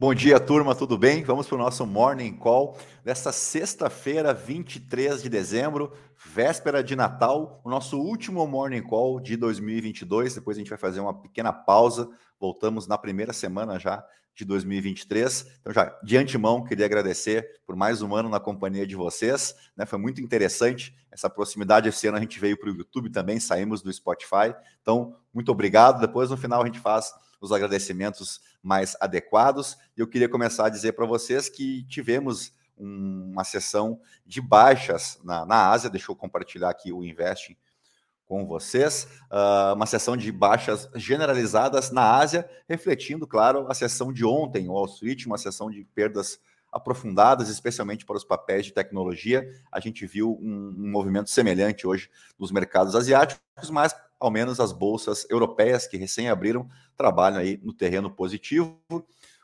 Bom dia, turma, tudo bem? Vamos para o nosso Morning Call desta sexta-feira, 23 de dezembro, véspera de Natal, o nosso último Morning Call de 2022. Depois a gente vai fazer uma pequena pausa, voltamos na primeira semana já de 2023. Então, já de antemão, queria agradecer por mais um ano na companhia de vocês. Né? Foi muito interessante essa proximidade. Esse ano a gente veio para o YouTube também, saímos do Spotify. Então, muito obrigado. Depois, no final, a gente faz os agradecimentos mais adequados. Eu queria começar a dizer para vocês que tivemos uma sessão de baixas na, na Ásia. Deixa eu compartilhar aqui o Investing com vocês. Uh, uma sessão de baixas generalizadas na Ásia, refletindo, claro, a sessão de ontem, Wall Street, uma sessão de perdas aprofundadas, especialmente para os papéis de tecnologia. A gente viu um, um movimento semelhante hoje nos mercados asiáticos, mas ao menos as bolsas europeias que recém abriram trabalham aí no terreno positivo.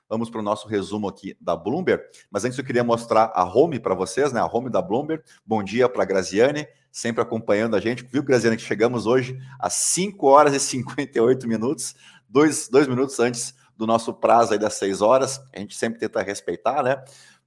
Vamos para o nosso resumo aqui da Bloomberg. Mas antes eu queria mostrar a home para vocês, né? A home da Bloomberg. Bom dia para a Graziane, sempre acompanhando a gente. Viu, Graziane, que chegamos hoje às 5 horas e 58 minutos, dois, dois minutos antes do nosso prazo aí das 6 horas. A gente sempre tenta respeitar, né?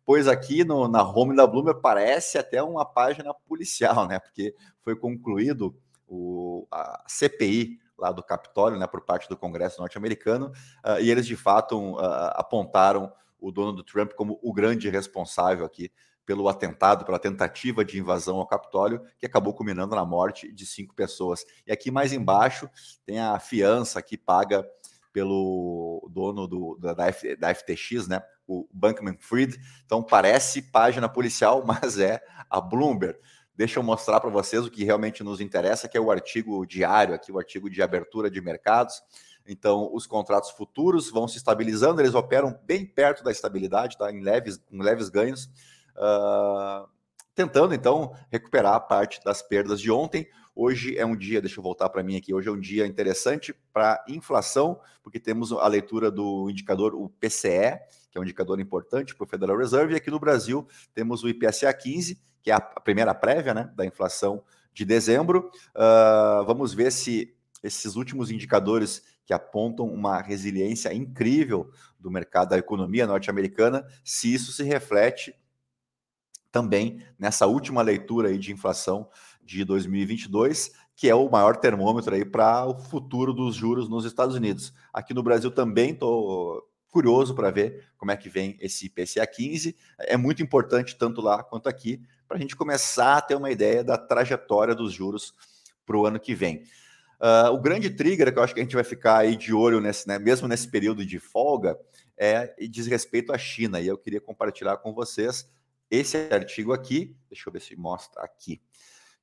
Pois aqui no, na home da Bloomberg parece até uma página policial, né? Porque foi concluído o, a CPI lá do Capitólio, né, por parte do Congresso norte-americano, uh, e eles de fato uh, apontaram o Donald Trump como o grande responsável aqui pelo atentado, pela tentativa de invasão ao Capitólio, que acabou culminando na morte de cinco pessoas. E aqui mais embaixo tem a fiança que paga pelo dono do, da, da FTX, né, o Bankman Fried. Então parece página policial, mas é a Bloomberg. Deixa eu mostrar para vocês o que realmente nos interessa, que é o artigo diário aqui, o artigo de abertura de mercados. Então, os contratos futuros vão se estabilizando, eles operam bem perto da estabilidade, tá? em leves, com leves ganhos, uh, tentando então recuperar parte das perdas de ontem. Hoje é um dia, deixa eu voltar para mim aqui, hoje é um dia interessante para inflação, porque temos a leitura do indicador, o PCE, que é um indicador importante para o Federal Reserve, e aqui no Brasil temos o IPCA 15, que é a primeira prévia né, da inflação de dezembro. Uh, vamos ver se esses últimos indicadores que apontam uma resiliência incrível do mercado da economia norte-americana, se isso se reflete também nessa última leitura aí de inflação de 2022, que é o maior termômetro aí para o futuro dos juros nos Estados Unidos. Aqui no Brasil também estou curioso para ver como é que vem esse IPCA 15. É muito importante tanto lá quanto aqui para a gente começar a ter uma ideia da trajetória dos juros para o ano que vem. Uh, o grande trigger que eu acho que a gente vai ficar aí de olho nesse, né, mesmo nesse período de folga, é diz respeito à China. E eu queria compartilhar com vocês esse artigo aqui, deixa eu ver se mostra aqui,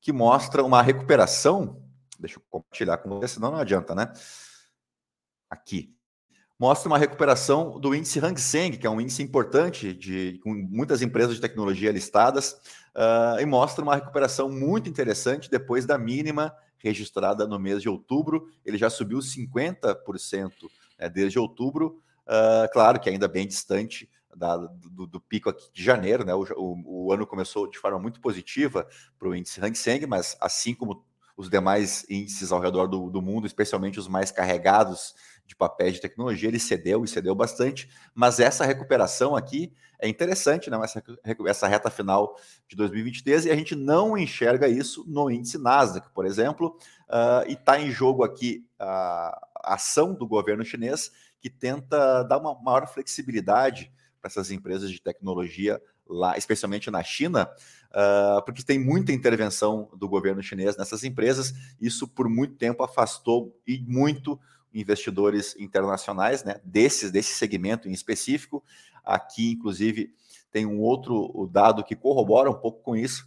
que mostra uma recuperação. Deixa eu compartilhar com vocês, senão não adianta, né? Aqui mostra uma recuperação do índice Hang Seng, que é um índice importante de com muitas empresas de tecnologia listadas, uh, e mostra uma recuperação muito interessante depois da mínima registrada no mês de outubro. Ele já subiu 50% né, desde outubro, uh, claro que ainda bem distante da, do, do, pico aqui de janeiro, né? O, o, o ano começou de forma muito positiva para o índice Hang Seng, mas assim como os demais índices ao redor do, do mundo, especialmente os mais carregados de papéis de tecnologia, ele cedeu e cedeu bastante, mas essa recuperação aqui é interessante, né? Essa, essa reta final de 2023, e a gente não enxerga isso no índice Nasdaq, por exemplo, uh, e está em jogo aqui a ação do governo chinês que tenta dar uma maior flexibilidade essas empresas de tecnologia lá, especialmente na China, uh, porque tem muita intervenção do governo chinês nessas empresas. Isso por muito tempo afastou e muito investidores internacionais, né, desses desse segmento em específico. Aqui, inclusive, tem um outro dado que corrobora um pouco com isso,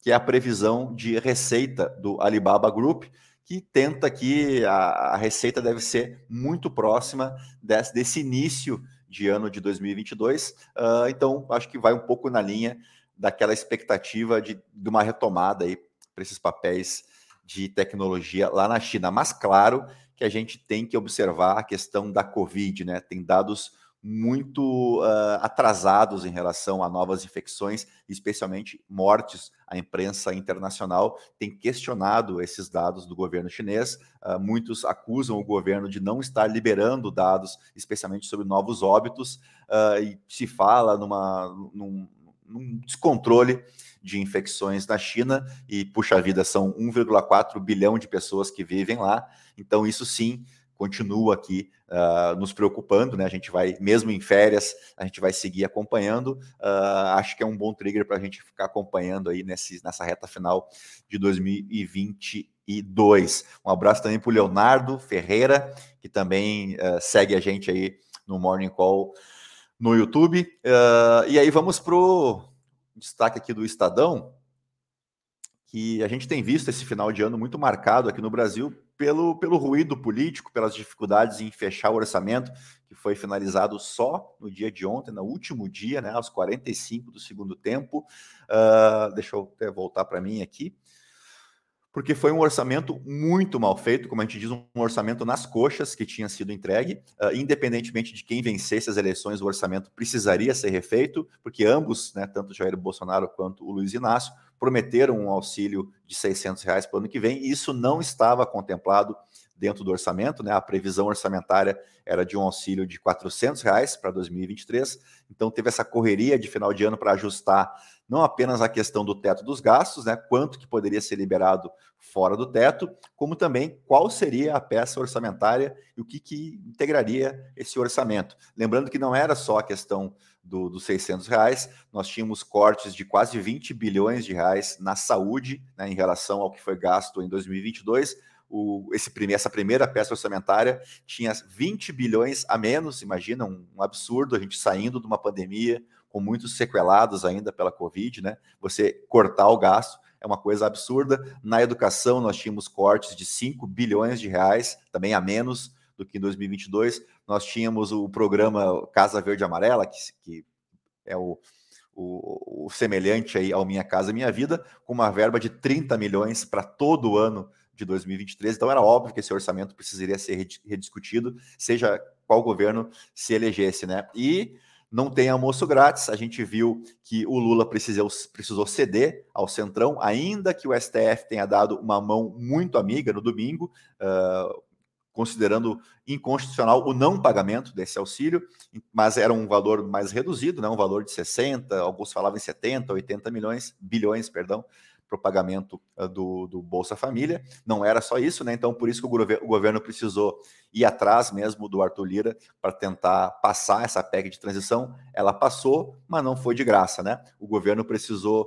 que é a previsão de receita do Alibaba Group, que tenta que a, a receita deve ser muito próxima desse, desse início de ano de 2022. Uh, ah, então, acho que vai um pouco na linha daquela expectativa de, de uma retomada aí para esses papéis de tecnologia lá na China. Mas claro que a gente tem que observar a questão da Covid, né? Tem dados muito uh, atrasados em relação a novas infecções, especialmente mortes. A imprensa internacional tem questionado esses dados do governo chinês. Uh, muitos acusam o governo de não estar liberando dados, especialmente sobre novos óbitos, uh, e se fala numa, num, num descontrole de infecções na China e, puxa vida, são 1,4 bilhão de pessoas que vivem lá. Então, isso sim continua aqui uh, nos preocupando, né? A gente vai, mesmo em férias, a gente vai seguir acompanhando. Uh, acho que é um bom trigger para a gente ficar acompanhando aí nesse, nessa reta final de 2022. Um abraço também para o Leonardo Ferreira, que também uh, segue a gente aí no Morning Call no YouTube. e aí vamos para o destaque aqui do Estadão, que a gente tem visto esse final de ano muito marcado aqui no Brasil pelo, pelo ruído político, pelas dificuldades em fechar o orçamento, que foi finalizado só no dia de ontem, no último dia, né, aos 45 do segundo tempo. Uh, deixa eu até voltar para mim aqui. Porque foi um orçamento muito mal feito, como a gente diz, um orçamento nas coxas que tinha sido entregue. Uh, independentemente de quem vencesse as eleições, o orçamento precisaria ser refeito, porque ambos, né, tanto Jair Bolsonaro quanto o Luiz Inácio, prometeram um auxílio de 600 reais para o ano que vem, e isso não estava contemplado dentro do orçamento, né? A previsão orçamentária era de um auxílio de 400 reais para 2023, então teve essa correria de final de ano para ajustar não apenas a questão do teto dos gastos, né? Quanto que poderia ser liberado fora do teto, como também qual seria a peça orçamentária e o que, que integraria esse orçamento. Lembrando que não era só a questão do, dos 600 reais, nós tínhamos cortes de quase 20 bilhões de reais na saúde, né, em relação ao que foi gasto em 2022. O, esse essa primeira peça orçamentária tinha 20 bilhões a menos, imagina, um, um absurdo, a gente saindo de uma pandemia, com muitos sequelados ainda pela Covid, né? Você cortar o gasto é uma coisa absurda. Na educação, nós tínhamos cortes de 5 bilhões de reais, também a menos do que em 2022. Nós tínhamos o programa Casa Verde Amarela, que, que é o, o, o, semelhante aí ao Minha Casa Minha Vida, com uma verba de 30 milhões para todo ano de 2023. Então era óbvio que esse orçamento precisaria ser rediscutido, seja qual governo se elegesse, né? E não tem almoço grátis. A gente viu que o Lula precisou, precisou ceder ao Centrão, ainda que o STF tenha dado uma mão muito amiga no domingo. Uh, considerando inconstitucional o não pagamento desse auxílio, mas era um valor mais reduzido, né, um valor de 60, alguns falavam em 70, 80 milhões, bilhões, perdão, para o pagamento uh, do, do, Bolsa Família. Não era só isso, né? Então, por isso que o, governo, o governo precisou ir atrás mesmo do Arthur Lira para tentar passar essa PEC de transição. Ela passou, mas não foi de graça, né? O governo precisou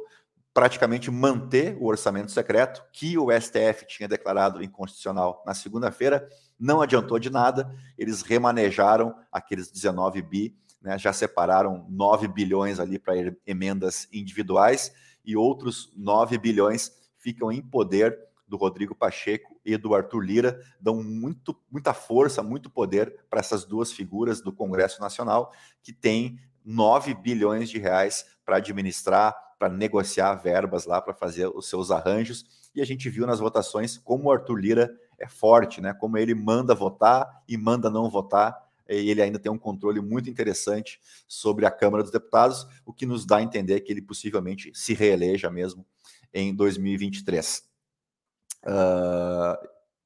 praticamente manter o orçamento secreto que o STF tinha declarado inconstitucional na segunda-feira. Não adiantou de nada, eles remanejaram aqueles 19 bi, né, já separaram 9 bilhões ali para emendas individuais e outros 9 bilhões ficam em poder do Rodrigo Pacheco e do Arthur Lira, dão muito, muita força, muito poder para essas duas figuras do Congresso Nacional que têm 9 bilhões de reais para administrar, para negociar verbas lá, para fazer os seus arranjos. E a gente viu nas votações como o Arthur Lira é forte, né? Como ele manda votar e manda não votar. E ele ainda tem um controle muito interessante sobre a Câmara dos Deputados, o que nos dá a entender que ele possivelmente se reeleja mesmo em 2023. Uh, ah,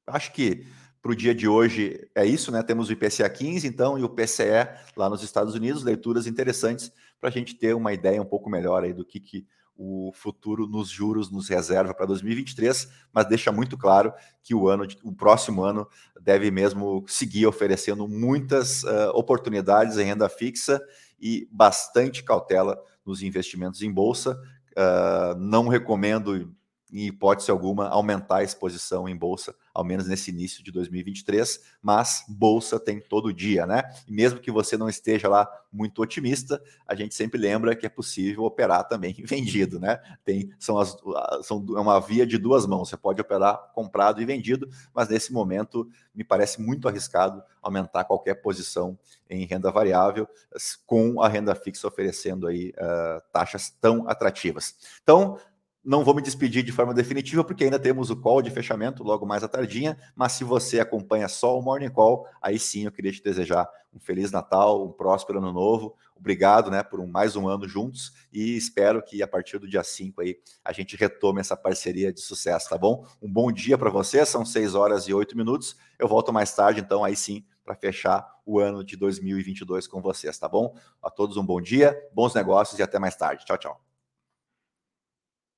acho que para o dia de hoje é isso, né? Temos o IPCA 15, então, e o PCE lá nos Estados Unidos, leituras interessantes para a gente ter uma ideia um pouco melhor aí do que, que o futuro nos juros nos reserva para 2023, mas deixa muito claro que o ano, o próximo ano deve mesmo seguir oferecendo muitas uh, oportunidades em renda fixa e bastante cautela nos investimentos em bolsa. Uh, não recomendo em hipótese alguma, aumentar a exposição em bolsa, ao menos nesse início de 2023, mas bolsa tem todo dia, né? E mesmo que você não esteja lá muito otimista, a gente sempre lembra que é possível operar também vendido, né? Tem, são, as, são é uma via de duas mãos, você pode operar comprado e vendido, mas nesse momento me parece muito arriscado aumentar qualquer posição em renda variável, com a renda fixa oferecendo aí uh, taxas tão atrativas. Então, não vou me despedir de forma definitiva, porque ainda temos o call de fechamento logo mais à tardinha. Mas se você acompanha só o Morning Call, aí sim eu queria te desejar um Feliz Natal, um próspero ano novo. Obrigado né, por um, mais um ano juntos e espero que a partir do dia 5 aí a gente retome essa parceria de sucesso, tá bom? Um bom dia para você, são 6 horas e 8 minutos. Eu volto mais tarde, então aí sim, para fechar o ano de 2022 com vocês, tá bom? A todos um bom dia, bons negócios e até mais tarde. Tchau, tchau.